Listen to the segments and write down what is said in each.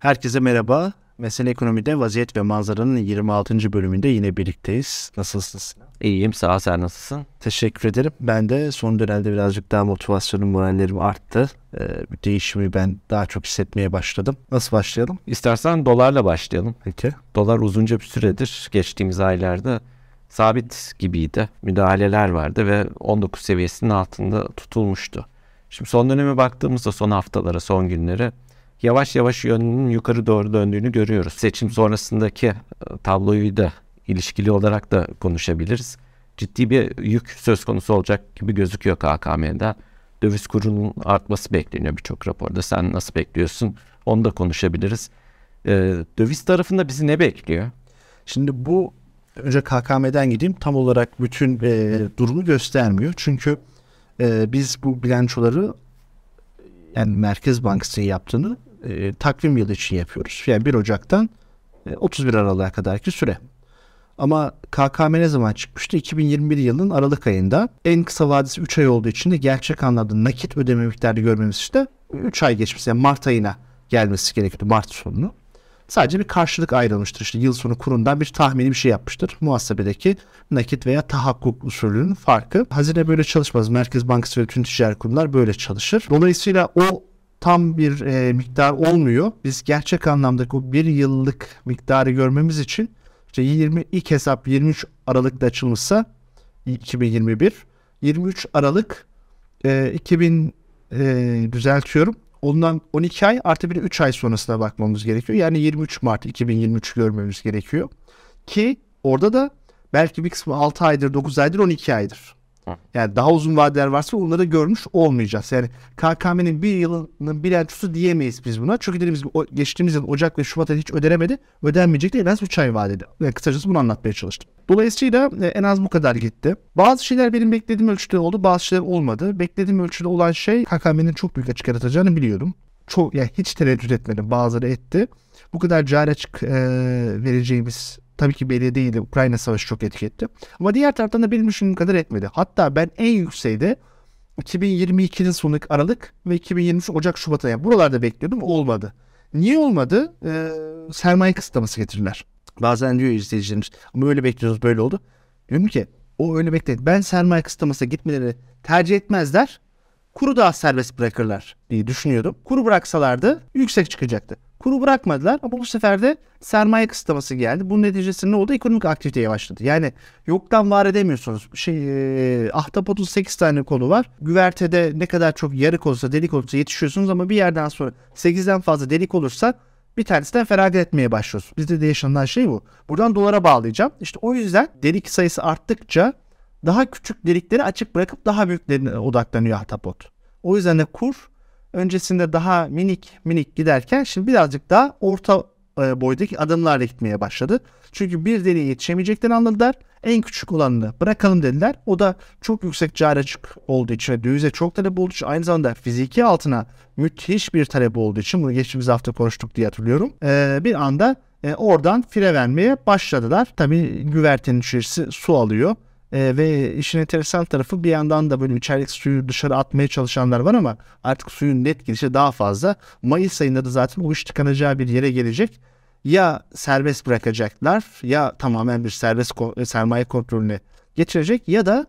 Herkese merhaba. Mesele Ekonomi'de Vaziyet ve Manzaranın 26. bölümünde yine birlikteyiz. Nasılsınız? İyiyim sağ ol sen nasılsın? Teşekkür ederim. Ben de son dönemde birazcık daha motivasyonum, morallerim arttı. Ee, değişimi ben daha çok hissetmeye başladım. Nasıl başlayalım? İstersen dolarla başlayalım. Peki. Dolar uzunca bir süredir geçtiğimiz aylarda sabit gibiydi. Müdahaleler vardı ve 19 seviyesinin altında tutulmuştu. Şimdi son döneme baktığımızda son haftalara, son günlere yavaş yavaş yönünün yukarı doğru döndüğünü görüyoruz. Seçim sonrasındaki e, tabloyu da ilişkili olarak da konuşabiliriz. Ciddi bir yük söz konusu olacak gibi gözüküyor KKM'de. Döviz kurunun artması bekleniyor birçok raporda. Sen nasıl bekliyorsun? Onu da konuşabiliriz. Ee, döviz tarafında bizi ne bekliyor? Şimdi bu önce KKM'den gideyim. Tam olarak bütün e, durumu göstermiyor. Çünkü e, biz bu bilançoları yani Merkez Bankası yaptığını e, takvim yılı için yapıyoruz. Yani 1 Ocak'tan e, 31 Aralık'a kadarki süre. Ama KKM ne zaman çıkmıştı? 2021 yılının Aralık ayında. En kısa vadesi 3 ay olduğu için de gerçek anlamda nakit ödeme miktarı görmemiz işte 3 ay geçmiş. Yani Mart ayına gelmesi gerekiyordu. Mart sonunu. Sadece bir karşılık ayrılmıştır. İşte yıl sonu kurundan bir tahmini bir şey yapmıştır. Muhasebedeki nakit veya tahakkuk usulünün farkı. Hazine böyle çalışmaz. Merkez Bankası ve tüm ticari kurumlar böyle çalışır. Dolayısıyla o tam bir e, miktar olmuyor. Biz gerçek anlamda o bir yıllık miktarı görmemiz için işte 20 ilk hesap 23 Aralık'ta açılmışsa 2021 23 Aralık e, 2000 e, düzeltiyorum. Ondan 12 ay artı bir 3 ay sonrasına bakmamız gerekiyor. Yani 23 Mart 2023 görmemiz gerekiyor. Ki orada da belki bir kısmı 6 aydır, 9 aydır, 12 aydır. Yani daha uzun vadeler varsa onları görmüş olmayacağız. Yani KKM'nin bir yılının bilançosu diyemeyiz biz buna. Çünkü dediğimiz gibi geçtiğimiz yıl Ocak ve Şubat hiç ödenemedi. Ödenmeyecek de en az 3 ay vadeli. Yani kısacası bunu anlatmaya çalıştım. Dolayısıyla e, en az bu kadar gitti. Bazı şeyler benim beklediğim ölçüde oldu. Bazı şeyler olmadı. Beklediğim ölçüde olan şey KKM'nin çok büyük açık yaratacağını biliyordum. Çok, yani hiç tereddüt etmedim. Bazıları etti. Bu kadar cari açık e, vereceğimiz tabii ki değildi. Ukrayna Savaşı çok etki. Ama diğer taraftan da benim düşündüğüm kadar etmedi. Hatta ben en yükseğde 2022'nin sonu Aralık ve 2023 Ocak Şubat ayı. Buralarda bekliyordum. Olmadı. Niye olmadı? Ee, sermaye kısıtlaması getirirler. Bazen diyor izleyicilerimiz ama öyle bekliyoruz böyle oldu. Diyorum ki o öyle bekledi. Ben sermaye kısıtlamasına gitmeleri tercih etmezler. Kuru daha serbest bırakırlar diye düşünüyordum. Kuru bıraksalardı yüksek çıkacaktı. Kuru bırakmadılar ama bu sefer de sermaye kısıtlaması geldi. Bunun neticesinde ne oldu? Ekonomik aktivite yavaşladı. Yani yoktan var edemiyorsunuz. Şey, e, Ahtapot'un 8 tane kolu var. Güvertede ne kadar çok yarık olsa, delik olursa yetişiyorsunuz ama bir yerden sonra 8'den fazla delik olursa bir tanesinden feragat etmeye başlıyorsunuz. Bizde de yaşanılan şey bu. Buradan dolara bağlayacağım. İşte o yüzden delik sayısı arttıkça daha küçük delikleri açık bırakıp daha büyüklerine odaklanıyor Ahtapot. O yüzden de kur öncesinde daha minik minik giderken şimdi birazcık daha orta e, boydaki adımlarla gitmeye başladı. Çünkü bir deliğe yetişemeyeceklerini anladılar. En küçük olanını bırakalım dediler. O da çok yüksek cari açık olduğu için ve dövize çok talep olduğu için aynı zamanda fiziki altına müthiş bir talep olduğu için bunu geçtiğimiz hafta konuştuk diye hatırlıyorum. Ee, bir anda e, oradan fire vermeye başladılar. Tabii güvertenin içerisi su alıyor. E, ve işin enteresan tarafı bir yandan da böyle içerideki suyu dışarı atmaya çalışanlar var ama artık suyun net girişi daha fazla. Mayıs ayında da zaten o iş tıkanacağı bir yere gelecek. Ya serbest bırakacaklar ya tamamen bir serbest ko- sermaye kontrolüne geçirecek ya da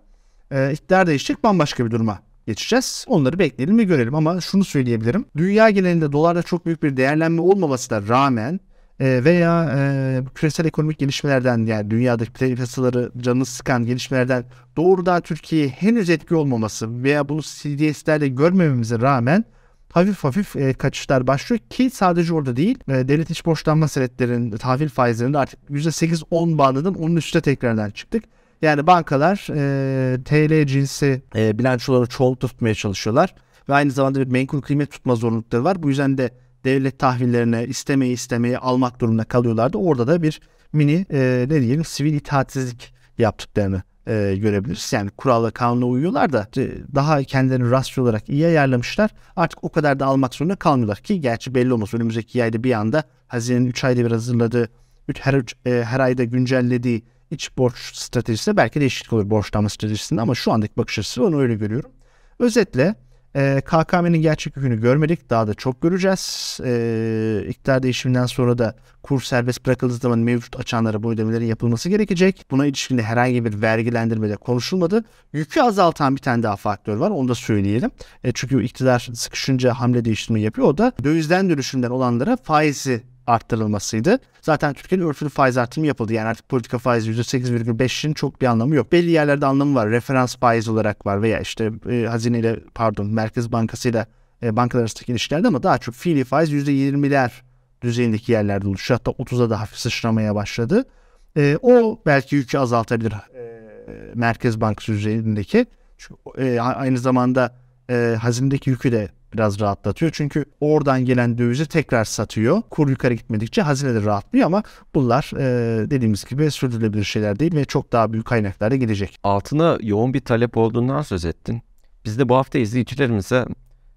e, iktidar değişecek bambaşka bir duruma geçeceğiz. Onları bekleyelim ve görelim ama şunu söyleyebilirim. Dünya genelinde dolarda çok büyük bir değerlenme olmamasına rağmen e, veya e, küresel ekonomik gelişmelerden yani dünyadaki piyasaları canını sıkan gelişmelerden doğrudan Türkiye'ye henüz etki olmaması veya bunu CDS'lerde görmememize rağmen hafif hafif e, kaçışlar başlıyor ki sadece orada değil e, devlet iç borçlanma senetlerin tahvil faizlerinde artık %8-10 bandının onun üstüne tekrardan çıktık. Yani bankalar e, TL cinsi e, bilançoları çoğul tutmaya çalışıyorlar ve aynı zamanda bir menkul kıymet tutma zorunlulukları var. Bu yüzden de devlet tahvillerine istemeyi istemeyi almak durumunda kalıyorlardı. Orada da bir mini e, ne diyelim sivil itaatsizlik yaptıklarını e, görebiliriz. Yani kurala kanuna uyuyorlar da e, daha kendilerini rasyo olarak iyi ayarlamışlar. Artık o kadar da almak zorunda kalmıyorlar ki gerçi belli olmaz. Önümüzdeki ayda bir anda Hazine'nin 3 ayda bir hazırladığı her, e, her ayda güncellediği iç borç stratejisi belki değişiklik olur borçlanma stratejisinde ama şu andaki bakış açısı onu öyle görüyorum. Özetle E, KKM'nin gerçek yükünü görmedik. Daha da çok göreceğiz. E, iktidar değişiminden sonra da kur serbest bırakıldığı zaman mevcut açanlara bu ödemelerin yapılması gerekecek. Buna ilişkin de herhangi bir vergilendirme de konuşulmadı. Yükü azaltan bir tane daha faktör var. Onu da söyleyelim. E, çünkü iktidar sıkışınca hamle değiştirme yapıyor. O da dövizden dönüşümden olanlara faizi arttırılmasıydı. Zaten Türkiye'de örtülü faiz artımı yapıldı. Yani artık politika faizi %8,5'in çok bir anlamı yok. Belli yerlerde anlamı var. Referans faiz olarak var veya işte e, hazineyle pardon Merkez Bankası ile e, bankalar arasındaki ilişkilerde ama daha çok fiili faiz %20'ler düzeyindeki yerlerde oluşuyor. Hatta 30'a da hafif sıçramaya başladı. E, o belki yükü azaltabilir e, Merkez Bankası üzerindeki. Çünkü, e, aynı zamanda e, hazinedeki yükü de biraz rahatlatıyor. Çünkü oradan gelen dövizi tekrar satıyor. Kur yukarı gitmedikçe hazine de rahatlıyor ama bunlar e, dediğimiz gibi sürdürülebilir şeyler değil ve çok daha büyük kaynaklara gidecek. Altına yoğun bir talep olduğundan söz ettin. Biz de bu hafta izleyicilerimize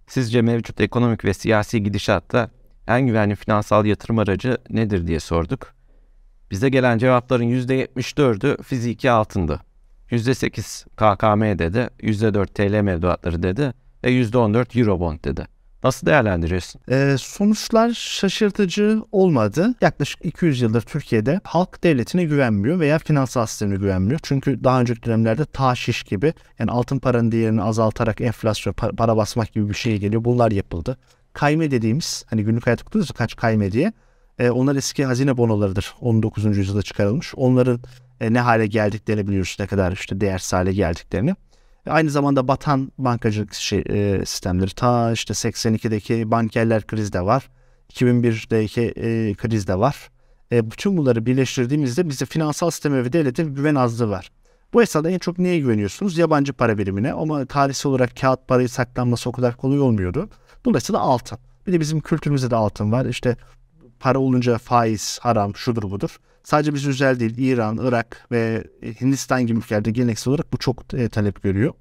sizce mevcut ekonomik ve siyasi gidişatta en güvenli finansal yatırım aracı nedir diye sorduk. Bize gelen cevapların %74'ü fiziki altındı. %8 KKM dedi, %4 TL mevduatları dedi ve %14 Eurobond dedi. Nasıl değerlendiriyorsun? Ee, sonuçlar şaşırtıcı olmadı. Yaklaşık 200 yıldır Türkiye'de halk devletine güvenmiyor veya finansal sistemine güvenmiyor. Çünkü daha önceki dönemlerde taşiş gibi yani altın paranın değerini azaltarak enflasyon para basmak gibi bir şey geliyor. Bunlar yapıldı. Kayme dediğimiz hani günlük hayatta kutuyoruz kaç kayme diye. E, onlar eski hazine bonolarıdır. 19. yüzyılda çıkarılmış. Onların e, ne hale geldiklerini biliyoruz. Ne kadar işte değersiz hale geldiklerini. Aynı zamanda batan bankacılık şey, e, sistemleri ta işte 82'deki bankerler kriz de var. 2001'deki e, kriz de var. E, bütün bunları birleştirdiğimizde bize finansal sisteme ve devlete güven azlığı var. Bu esnada en çok neye güveniyorsunuz? Yabancı para birimine ama tarihsel olarak kağıt parayı saklanması o kadar kolay olmuyordu. Dolayısıyla altın. Bir de bizim kültürümüzde de altın var. İşte para olunca faiz, haram, şudur budur. Sadece biz özel değil. İran, Irak ve Hindistan gibi ülkelerde geleneksel olarak bu çok e, talep görüyor.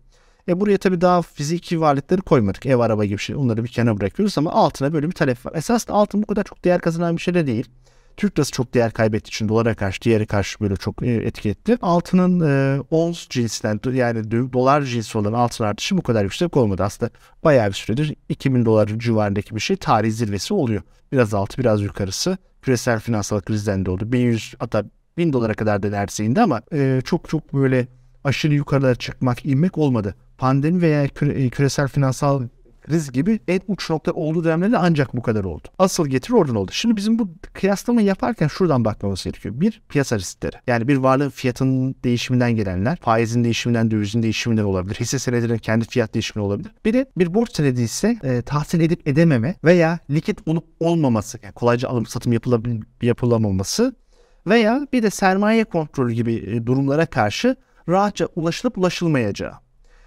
E buraya tabii daha fiziki varlıkları koymadık. Ev, araba gibi şey. Onları bir kenara bırakıyoruz ama altına böyle bir talep var. Esas altın bu kadar çok değer kazanan bir şey de değil. Türk lirası çok değer kaybettiği için dolara karşı, diğeri karşı böyle çok e, etki. Altının e, ons cinsinden yani dolar cinsi olan altın artışı bu kadar yüksek olmadı. Aslında bayağı bir süredir 2000 dolar civarındaki bir şey tarih zirvesi oluyor. Biraz altı biraz yukarısı. Küresel finansal krizden de oldu. 1100 hatta 1000 dolara kadar da neredeyse indi ama e, çok çok böyle aşırı yukarılara çıkmak, inmek olmadı. Pandemi veya küre, küresel finansal kriz gibi en uç nokta olduğu dönemlerde ancak bu kadar oldu. Asıl getiri oradan oldu. Şimdi bizim bu kıyaslama yaparken şuradan bakmamız gerekiyor. Bir, piyasa riskleri. Yani bir varlığın fiyatının değişiminden gelenler, faizin değişiminden, dövizin değişiminden olabilir. Hisse senedinin kendi fiyat değişimi olabilir. Bir de bir borç senedi ise e, tahsil edip edememe veya likit olup olmaması, yani kolayca alım satım yapılabil, yapılamaması veya bir de sermaye kontrolü gibi e, durumlara karşı rahatça ulaşılıp ulaşılmayacağı.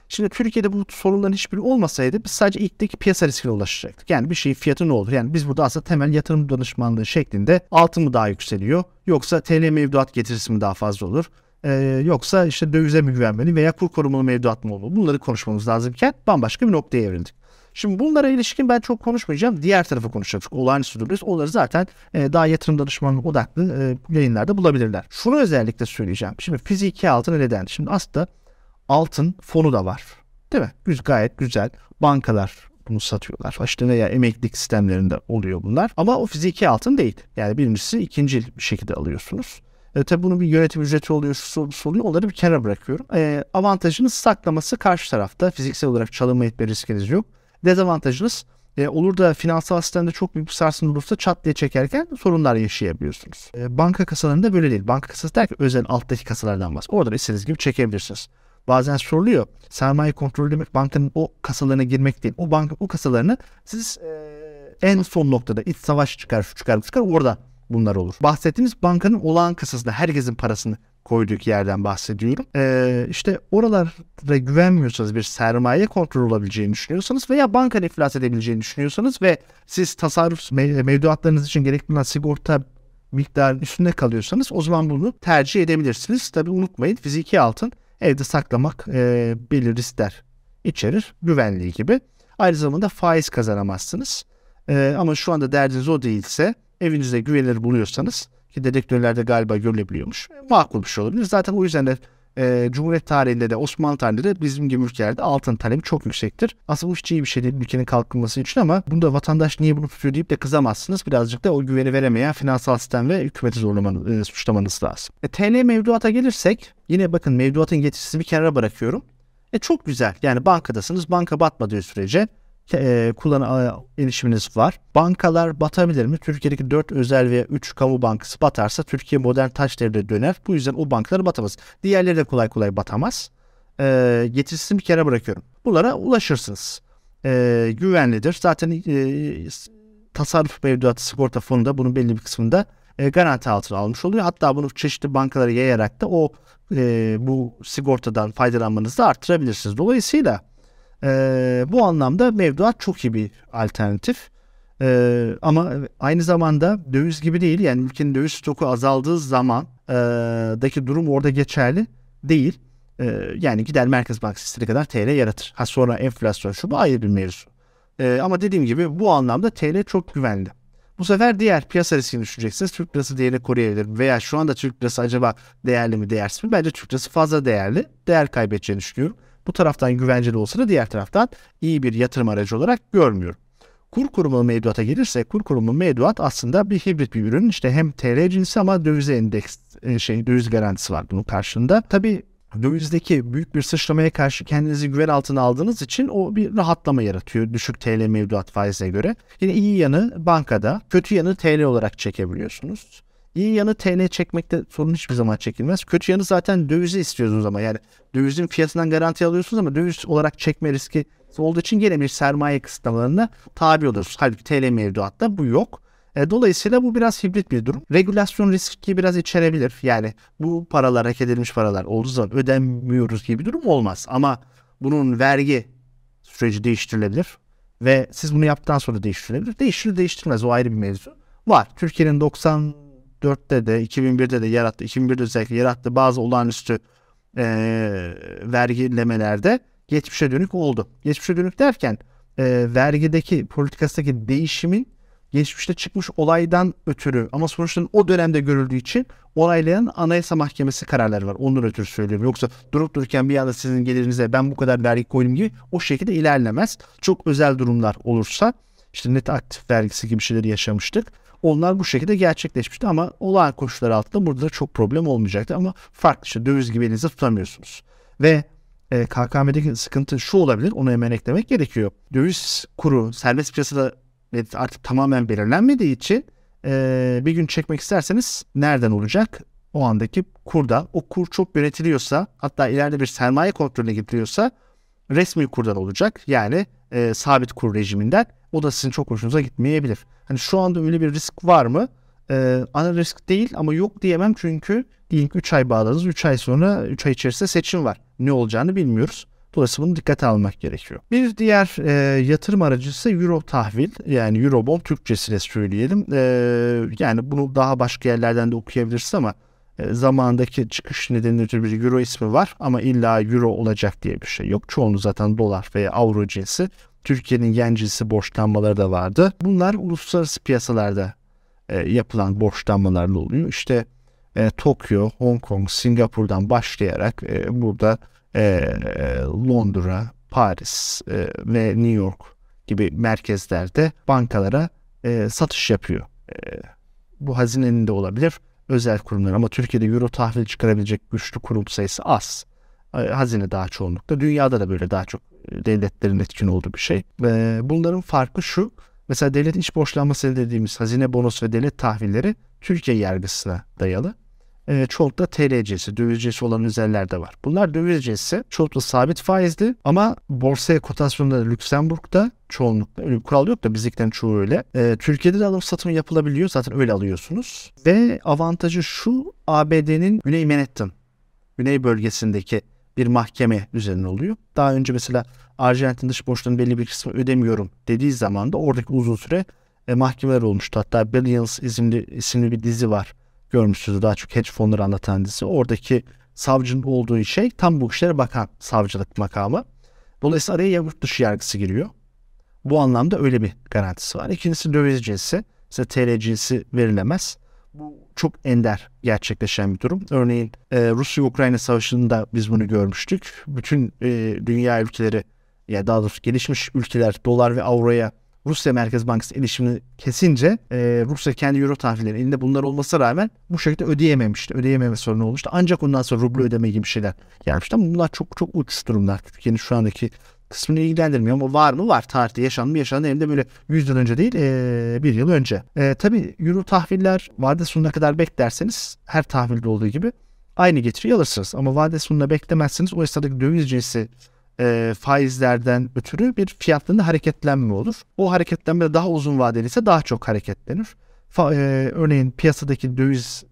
Şimdi Türkiye'de bu sorunların hiçbiri olmasaydı biz sadece ilkteki piyasa riskine ulaşacaktık. Yani bir şeyin fiyatı ne olur? Yani biz burada aslında temel yatırım danışmanlığı şeklinde altın mı daha yükseliyor? Yoksa TL mevduat getirisi mi daha fazla olur? Ee, yoksa işte dövize mi güvenmeli veya kur korumalı mevduat mı olur? Bunları konuşmamız lazımken bambaşka bir noktaya evrildik. Şimdi bunlara ilişkin ben çok konuşmayacağım. Diğer tarafı konuşacağız. Olağanüstü duruyoruz. Onları zaten e, daha yatırım danışmanlığı odaklı e, yayınlarda bulabilirler. Şunu özellikle söyleyeceğim. Şimdi fiziki altın neden? Şimdi aslında altın fonu da var. Değil mi? Güz, gayet güzel. Bankalar bunu satıyorlar. İşte veya emeklilik sistemlerinde oluyor bunlar. Ama o fiziki altın değil. Yani birincisi ikinci bir şekilde alıyorsunuz. E, tabi bunun bir yönetim ücreti oluyor, şu oluyor. Onları bir kenara bırakıyorum. E, avantajınız saklaması karşı tarafta. Fiziksel olarak çalınma etme riskiniz yok. Dezavantajınız e, olur da finansal sistemde çok büyük bir sarsıntı olursa çat diye çekerken sorunlar yaşayabiliyorsunuz. E, banka kasalarında böyle değil. Banka kasası der ki özel alttaki kasalardan bahsediyor. Oradan istediğiniz gibi çekebilirsiniz bazen soruluyor. Sermaye kontrolü demek bankanın o kasalarına girmek değil. O banka o kasalarını siz e, en son noktada iç savaş çıkar, şu çıkar, çıkar orada bunlar olur. Bahsettiğimiz bankanın olağan kasasında herkesin parasını koyduk yerden bahsediyorum. Ee, işte oralara güvenmiyorsanız bir sermaye kontrol olabileceğini düşünüyorsanız veya banka iflas edebileceğini düşünüyorsanız ve siz tasarruf mevduatlarınız için gerekli olan sigorta miktarının üstünde kalıyorsanız o zaman bunu tercih edebilirsiniz. Tabi unutmayın fiziki altın evde saklamak e, belirli riskler içerir. Güvenliği gibi. Aynı zamanda faiz kazanamazsınız. E, ama şu anda derdiniz o değilse evinizde güvenilir buluyorsanız ki dedektörlerde galiba görülebiliyormuş. E, makul bir şey olabilir. Zaten o yüzden de e, Cumhuriyet tarihinde de Osmanlı tarihinde de bizim gibi ülkelerde altın talebi çok yüksektir. Aslında bu hiç iyi bir şey değil ülkenin kalkınması için ama bunda vatandaş niye bunu tutuyor deyip de kızamazsınız. Birazcık da o güveni veremeyen finansal sistem ve hükümeti zorlamanız, e, suçlamanız lazım. E, TL mevduata gelirsek yine bakın mevduatın getirisini bir kenara bırakıyorum. E çok güzel. Yani bankadasınız. Banka batmadığı sürece e, kullanım erişiminiz var. Bankalar batabilir mi? Türkiye'deki 4 özel ve 3 kamu bankası batarsa Türkiye modern taş devrine döner. Bu yüzden o bankalar batamaz. Diğerleri de kolay kolay batamaz. E, getirisini bir kere bırakıyorum. Bunlara ulaşırsınız. E, güvenlidir. Zaten e, tasarruf mevduatı sigorta fonu da bunun belli bir kısmında e, garanti altına almış oluyor. Hatta bunu çeşitli bankalara yayarak da o e, bu sigortadan faydalanmanızı da arttırabilirsiniz. Dolayısıyla e, bu anlamda mevduat çok iyi bir alternatif. E, ama aynı zamanda döviz gibi değil. Yani ülkenin döviz stoku azaldığı zaman e, daki durum orada geçerli değil. E, yani gider Merkez Bankası istediği kadar TL yaratır. Ha sonra enflasyon şu bu ayrı bir mevzu. E, ama dediğim gibi bu anlamda TL çok güvenli. Bu sefer diğer piyasa riskini düşüneceksiniz. Türk lirası değerini koruyabilir? Veya şu anda Türk lirası acaba değerli mi değersiz mi? Bence Türk lirası fazla değerli. Değer kaybedeceğini düşünüyorum. Bu taraftan güvenceli olsa da diğer taraftan iyi bir yatırım aracı olarak görmüyorum. Kur korumalı mevduata gelirse kur korumalı mevduat aslında bir hibrit bir ürün. İşte hem TL cinsi ama dövize endeks e, şey döviz garantisi var bunun karşılığında. Tabii dövizdeki büyük bir sıçramaya karşı kendinizi güven altına aldığınız için o bir rahatlama yaratıyor düşük TL mevduat faizine göre. Yine iyi yanı bankada, kötü yanı TL olarak çekebiliyorsunuz. İyi yanı TL çekmekte sorun hiçbir zaman çekilmez. Kötü yanı zaten dövizi istiyorsunuz ama yani dövizin fiyatından garanti alıyorsunuz ama döviz olarak çekme riski olduğu için gene bir sermaye kısıtlamalarına tabi oluyorsunuz. Halbuki TL mevduatta bu yok. E, dolayısıyla bu biraz hibrit bir durum. Regülasyon riski biraz içerebilir. Yani bu paralar, hak edilmiş paralar olduğu zaman ödemiyoruz gibi bir durum olmaz. Ama bunun vergi süreci değiştirilebilir. Ve siz bunu yaptıktan sonra değiştirilebilir. Değiştirir değiştirmez o ayrı bir mevzu. Var. Türkiye'nin 94'te de 2001'de de yarattı. 2001'de özellikle yarattığı bazı olağanüstü e, vergilemelerde geçmişe dönük oldu. Geçmişe dönük derken e, vergideki politikasındaki değişimin geçmişte çıkmış olaydan ötürü ama sonuçta o dönemde görüldüğü için onaylayan Anayasa Mahkemesi kararları var. Ondan ötürü söylüyorum. Yoksa durup dururken bir anda sizin gelirinize ben bu kadar vergi koydum gibi o şekilde ilerlemez. Çok özel durumlar olursa işte net aktif vergisi gibi şeyleri yaşamıştık. Onlar bu şekilde gerçekleşmişti ama olağan koşullar altında burada da çok problem olmayacaktı ama farklı işte döviz gibi elinizde tutamıyorsunuz. Ve e, KKM'deki sıkıntı şu olabilir onu hemen eklemek gerekiyor. Döviz kuru serbest piyasada artık tamamen belirlenmediği için e, bir gün çekmek isterseniz nereden olacak? O andaki kurda. O kur çok yönetiliyorsa hatta ileride bir sermaye kontrolüne getiriyorsa resmi kurdan olacak. Yani e, sabit kur rejiminden. O da sizin çok hoşunuza gitmeyebilir. Hani şu anda öyle bir risk var mı? E, ana risk değil ama yok diyemem çünkü ki 3 ay bağladınız. 3 ay sonra 3 ay içerisinde seçim var. Ne olacağını bilmiyoruz. Dolayısıyla bunu dikkate almak gerekiyor. Bir diğer e, yatırım aracı ise Euro tahvil yani Eurobond Türkçesiyle söyleyelim. E, yani bunu daha başka yerlerden de okuyabilirsiniz ama zamandaki çıkış nedeniyle ötürü bir Euro ismi var ama illa Euro olacak diye bir şey yok. Çoğunu zaten dolar veya Avro cinsi. Türkiye'nin yen cinsi borçlanmaları da vardı. Bunlar uluslararası piyasalarda e, yapılan borçlanmalarla oluyor. İşte e, Tokyo, Hong Kong, Singapur'dan başlayarak e, burada e, Londra, Paris e, ve New York gibi merkezlerde bankalara e, satış yapıyor. E, bu hazinenin de olabilir özel kurumlar ama Türkiye'de euro tahvil çıkarabilecek güçlü kurum sayısı az. E, hazine daha çoğunlukta. Dünyada da böyle daha çok devletlerin etkin olduğu bir şey. E, bunların farkı şu. Mesela devlet iç borçlanması dediğimiz hazine bonus ve devlet tahvilleri Türkiye yargısına dayalı e, çoğunlukla TLC'si, dövizcesi olan özeller de var. Bunlar dövizcesi çoğunlukla sabit faizli ama borsaya kotasyonda Lüksemburg'da çoğunlukla öyle bir kural yok da bizlikten çoğu öyle. E, Türkiye'de de alım satım yapılabiliyor. Zaten öyle alıyorsunuz. Ve avantajı şu ABD'nin Güney Manhattan, Güney bölgesindeki bir mahkeme üzerine oluyor. Daha önce mesela Arjantin dış borçlarının belli bir kısmı ödemiyorum dediği zaman da oradaki uzun süre e, mahkemeler olmuştu. Hatta Billions isimli, isimli bir dizi var görmüşsünüz daha çok hedge fonları anlatan dizi. Oradaki savcının olduğu şey tam bu işlere bakan savcılık makamı. Dolayısıyla araya yurt dışı yargısı giriyor. Bu anlamda öyle bir garantisi var. İkincisi döviz cinsi. Size TL cinsi verilemez. Bu çok ender gerçekleşen bir durum. Örneğin e, Rusya-Ukrayna savaşında biz bunu görmüştük. Bütün e, dünya ülkeleri ya daha doğrusu gelişmiş ülkeler dolar ve avroya Rusya Merkez Bankası erişimini kesince e, Rusya kendi euro tahvilleri elinde bunlar olmasına rağmen bu şekilde ödeyememişti. Ödeyememe sorunu olmuştu. Ancak ondan sonra ruble ödeme gibi şeyler gelmişti. Ama bunlar çok çok uç durumlar. Türkiye'nin şu andaki kısmını ilgilendirmiyor ama var mı? Var. Tarihte yaşandı mı? Yaşandı. Hem de böyle 100 yıl önce değil e, bir yıl önce. E, tabii euro tahviller vade sonuna kadar beklerseniz her tahvilde olduğu gibi aynı getiriyi alırsınız. Ama vade sonuna beklemezseniz o esnadaki döviz cinsi e, faizlerden ötürü bir fiyatlarında hareketlenme olur. O hareketlenme daha uzun vadeli ise daha çok hareketlenir. Fa, e, örneğin piyasadaki döviz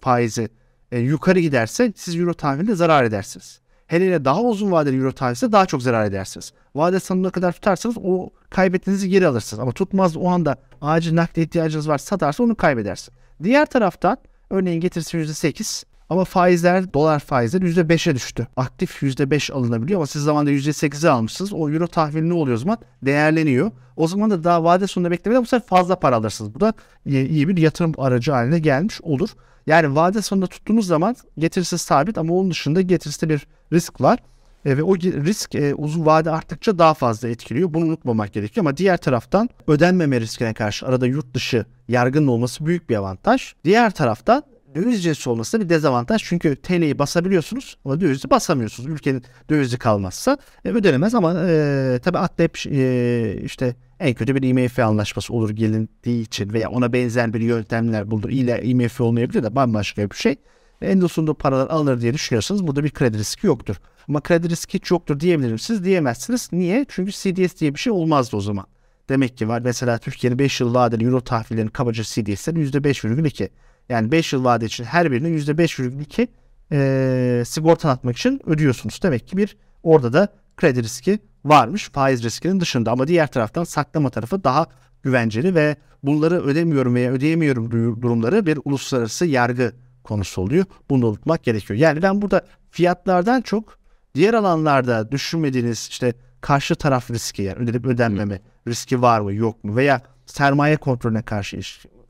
faizi e, yukarı giderse siz euro tahvilinde zarar edersiniz. Hele hele daha uzun vadeli euro tahvilse daha çok zarar edersiniz. Vade sonuna kadar tutarsanız o kaybettiğinizi geri alırsınız. Ama tutmaz o anda acil nakde ihtiyacınız var satarsa onu kaybedersin. Diğer taraftan örneğin getirisi %8 ama faizler, dolar faizleri %5'e düştü. Aktif %5 alınabiliyor ama siz zamanda %8'e almışsınız. O euro tahvili ne oluyor o zaman? Değerleniyor. O zaman da daha vade sonunda beklemeden bu sefer fazla para alırsınız. Bu da iyi bir yatırım aracı haline gelmiş olur. Yani vade sonunda tuttuğunuz zaman getirisi sabit ama onun dışında getirisinde bir risk var. E, ve o risk e, uzun vade arttıkça daha fazla etkiliyor. Bunu unutmamak gerekiyor ama diğer taraftan ödenmeme riskine karşı arada yurt dışı yargının olması büyük bir avantaj. Diğer taraftan döviz cinsi olması bir dezavantaj. Çünkü TL'yi basabiliyorsunuz ama dövizi basamıyorsunuz. Ülkenin dövizi kalmazsa e, ödenemez ama e, tabii akla hep e, işte en kötü bir IMF anlaşması olur gelindiği için veya ona benzer bir yöntemler bulur. İle IMF olmayabilir de bambaşka bir şey. En sonunda paralar alınır diye düşünüyorsanız burada bir kredi riski yoktur. Ama kredi riski hiç yoktur diyebilir misiniz? Diyemezsiniz. Niye? Çünkü CDS diye bir şey olmazdı o zaman. Demek ki var. Mesela Türkiye'nin 5 yıl vadeli euro tahvillerinin kabaca CDS'leri %5,2. Yani 5 yıl vade için her birine %5,2 e, sigorta atmak için ödüyorsunuz. Demek ki bir orada da kredi riski varmış faiz riskinin dışında. Ama diğer taraftan saklama tarafı daha güvenceli ve bunları ödemiyorum veya ödeyemiyorum durumları bir uluslararası yargı konusu oluyor. Bunu unutmak gerekiyor. Yani ben burada fiyatlardan çok diğer alanlarda düşünmediğiniz işte karşı taraf riski yani ödenip ödenmeme riski var mı yok mu veya sermaye kontrolüne karşı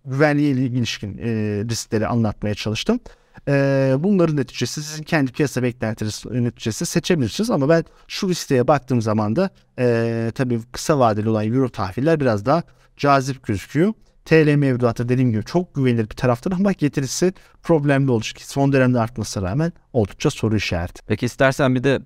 güvenliğe ilişkin e, riskleri anlatmaya çalıştım. E, bunların neticesi sizin kendi piyasa beklentiniz neticesi seçebilirsiniz ama ben şu listeye baktığım zaman da e, tabii kısa vadeli olan euro tahviller biraz daha cazip gözüküyor. TL mevduatı dediğim gibi çok güvenilir bir taraftan ama getirisi problemli olacak son dönemde artmasına rağmen oldukça soru işareti. Peki istersen bir de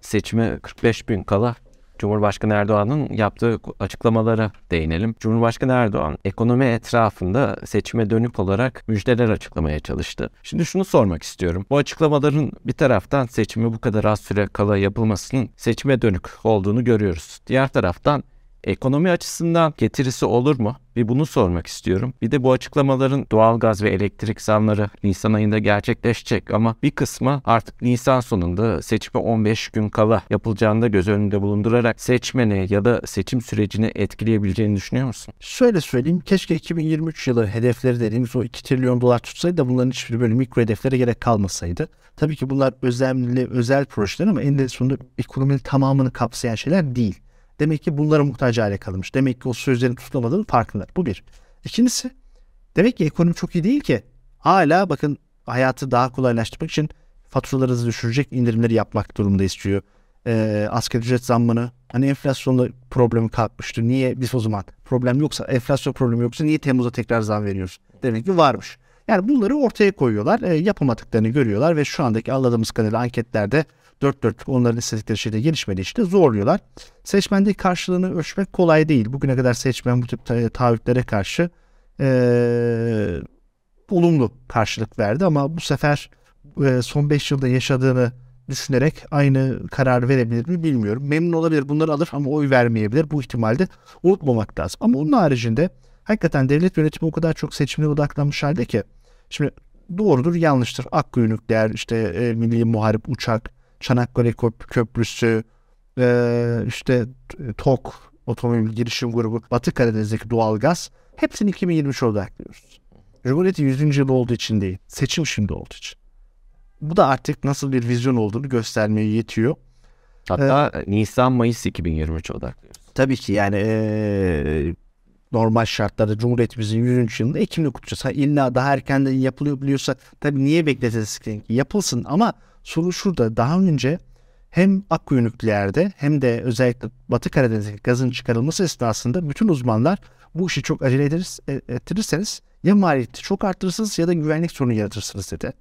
seçime 45 gün kala Cumhurbaşkanı Erdoğan'ın yaptığı açıklamalara değinelim. Cumhurbaşkanı Erdoğan ekonomi etrafında seçime dönük olarak müjdeler açıklamaya çalıştı. Şimdi şunu sormak istiyorum. Bu açıklamaların bir taraftan seçimi bu kadar az süre kala yapılmasının seçime dönük olduğunu görüyoruz. Diğer taraftan Ekonomi açısından getirisi olur mu? Bir bunu sormak istiyorum. Bir de bu açıklamaların doğalgaz ve elektrik zamları Nisan ayında gerçekleşecek ama bir kısmı artık Nisan sonunda seçime 15 gün kala yapılacağını da göz önünde bulundurarak seçmeni ya da seçim sürecini etkileyebileceğini düşünüyor musun? Şöyle söyleyeyim. Keşke 2023 yılı hedefleri dediğimiz o 2 trilyon dolar tutsaydı da bunların hiçbir böyle mikro hedeflere gerek kalmasaydı. Tabii ki bunlar özelli, özel projeler ama en sonunda ekonominin tamamını kapsayan şeyler değil. Demek ki bunlara muhtaç hale kalmış. Demek ki o sözlerin tutulamadığının farkında. Bu bir. İkincisi demek ki ekonomi çok iyi değil ki. Hala bakın hayatı daha kolaylaştırmak için faturalarınızı düşürecek indirimleri yapmak durumunda istiyor. Ee, asgari ücret zammını hani enflasyonla problemi kalkmıştı. Niye biz o zaman problem yoksa enflasyon problemi yoksa niye Temmuz'da tekrar zam veriyoruz? Demek ki varmış. Yani bunları ortaya koyuyorlar. E, yapamadıklarını görüyorlar ve şu andaki anladığımız kadarıyla anketlerde dört dörtlük onların istedikleri şeyde gelişmediği için zorluyorlar. Seçmende karşılığını ölçmek kolay değil. Bugüne kadar seçmen bu tip taahhütlere karşı e, olumlu karşılık verdi ama bu sefer e, son 5 yılda yaşadığını düşünerek aynı karar verebilir mi bilmiyorum. Memnun olabilir bunları alır ama oy vermeyebilir. Bu ihtimalde unutmamak lazım. Ama onun haricinde hakikaten devlet yönetimi o kadar çok seçimine odaklanmış halde ki şimdi doğrudur yanlıştır. Akkuyu nükleer işte e, milli muharip uçak Çanakkale Köprüsü, e, işte TOK otomobil girişim grubu, Batı Karadeniz'deki doğalgaz hepsini 2023 odaklıyoruz. Cumhuriyet'in 100. yılı olduğu için değil, seçim şimdi olduğu için. Bu da artık nasıl bir vizyon olduğunu göstermeye yetiyor. Hatta ee, Nisan-Mayıs 2023 odaklıyoruz. Tabii ki yani ee, normal şartlarda Cumhuriyetimizin 100. yılında Ekim'de kutlayacağız. Ha, illa daha erkenden yapılıyor biliyorsa tabii niye bekletesin ki? Yapılsın ama soru şurada daha önce hem Akkuyu nükleerde hem de özellikle Batı Karadeniz'deki gazın çıkarılması esnasında bütün uzmanlar bu işi çok acele ederiz, e, ettirirseniz ya maliyeti çok arttırırsınız ya da güvenlik sorunu yaratırsınız dedi.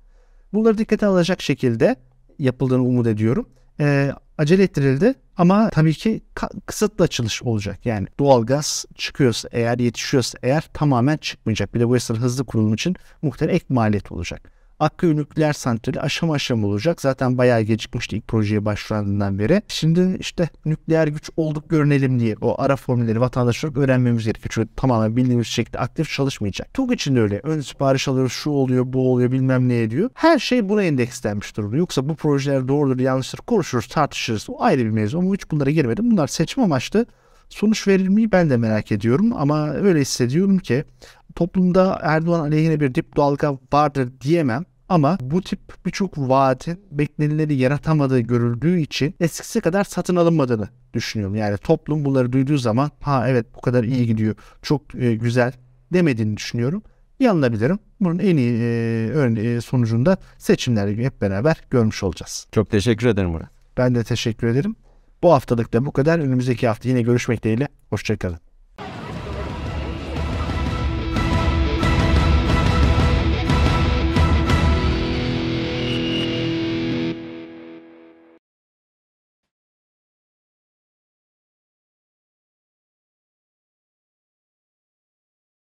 Bunları dikkate alacak şekilde yapıldığını umut ediyorum. E, acele ettirildi ama tabii ki kısıtlı açılış olacak. Yani doğalgaz çıkıyorsa eğer yetişiyorsa eğer tamamen çıkmayacak. Bir de bu esnada hızlı kurulum için muhtemelen ek maliyet olacak. Akkuyu nükleer santrali aşama aşama olacak. Zaten bayağı gecikmişti ilk projeye başlandığından beri. Şimdi işte nükleer güç olduk görünelim diye o ara formülleri vatandaş olarak öğrenmemiz gerekiyor. Çünkü tamamen bildiğimiz şekilde aktif çalışmayacak. TOG için de öyle. Ön sipariş alıyoruz şu oluyor bu oluyor bilmem ne ediyor. Her şey buna endekslenmiş durumda. Yoksa bu projeler doğrudur yanlıştır konuşuruz tartışırız. O ayrı bir mevzu ama hiç bunlara girmedim. Bunlar seçim amaçlı sonuç verir ben de merak ediyorum ama öyle hissediyorum ki toplumda Erdoğan aleyhine bir dip dalga vardır diyemem. Ama bu tip birçok vaatin beklenileri yaratamadığı görüldüğü için eskisi kadar satın alınmadığını düşünüyorum. Yani toplum bunları duyduğu zaman ha evet bu kadar iyi gidiyor çok e, güzel demediğini düşünüyorum. Yanılabilirim. Bunun en iyi e, e, sonucunda seçimlerde hep beraber görmüş olacağız. Çok teşekkür ederim Murat. Ben de teşekkür ederim. Bu haftalık da bu kadar. Önümüzdeki hafta yine görüşmek dileğiyle. Hoşçakalın.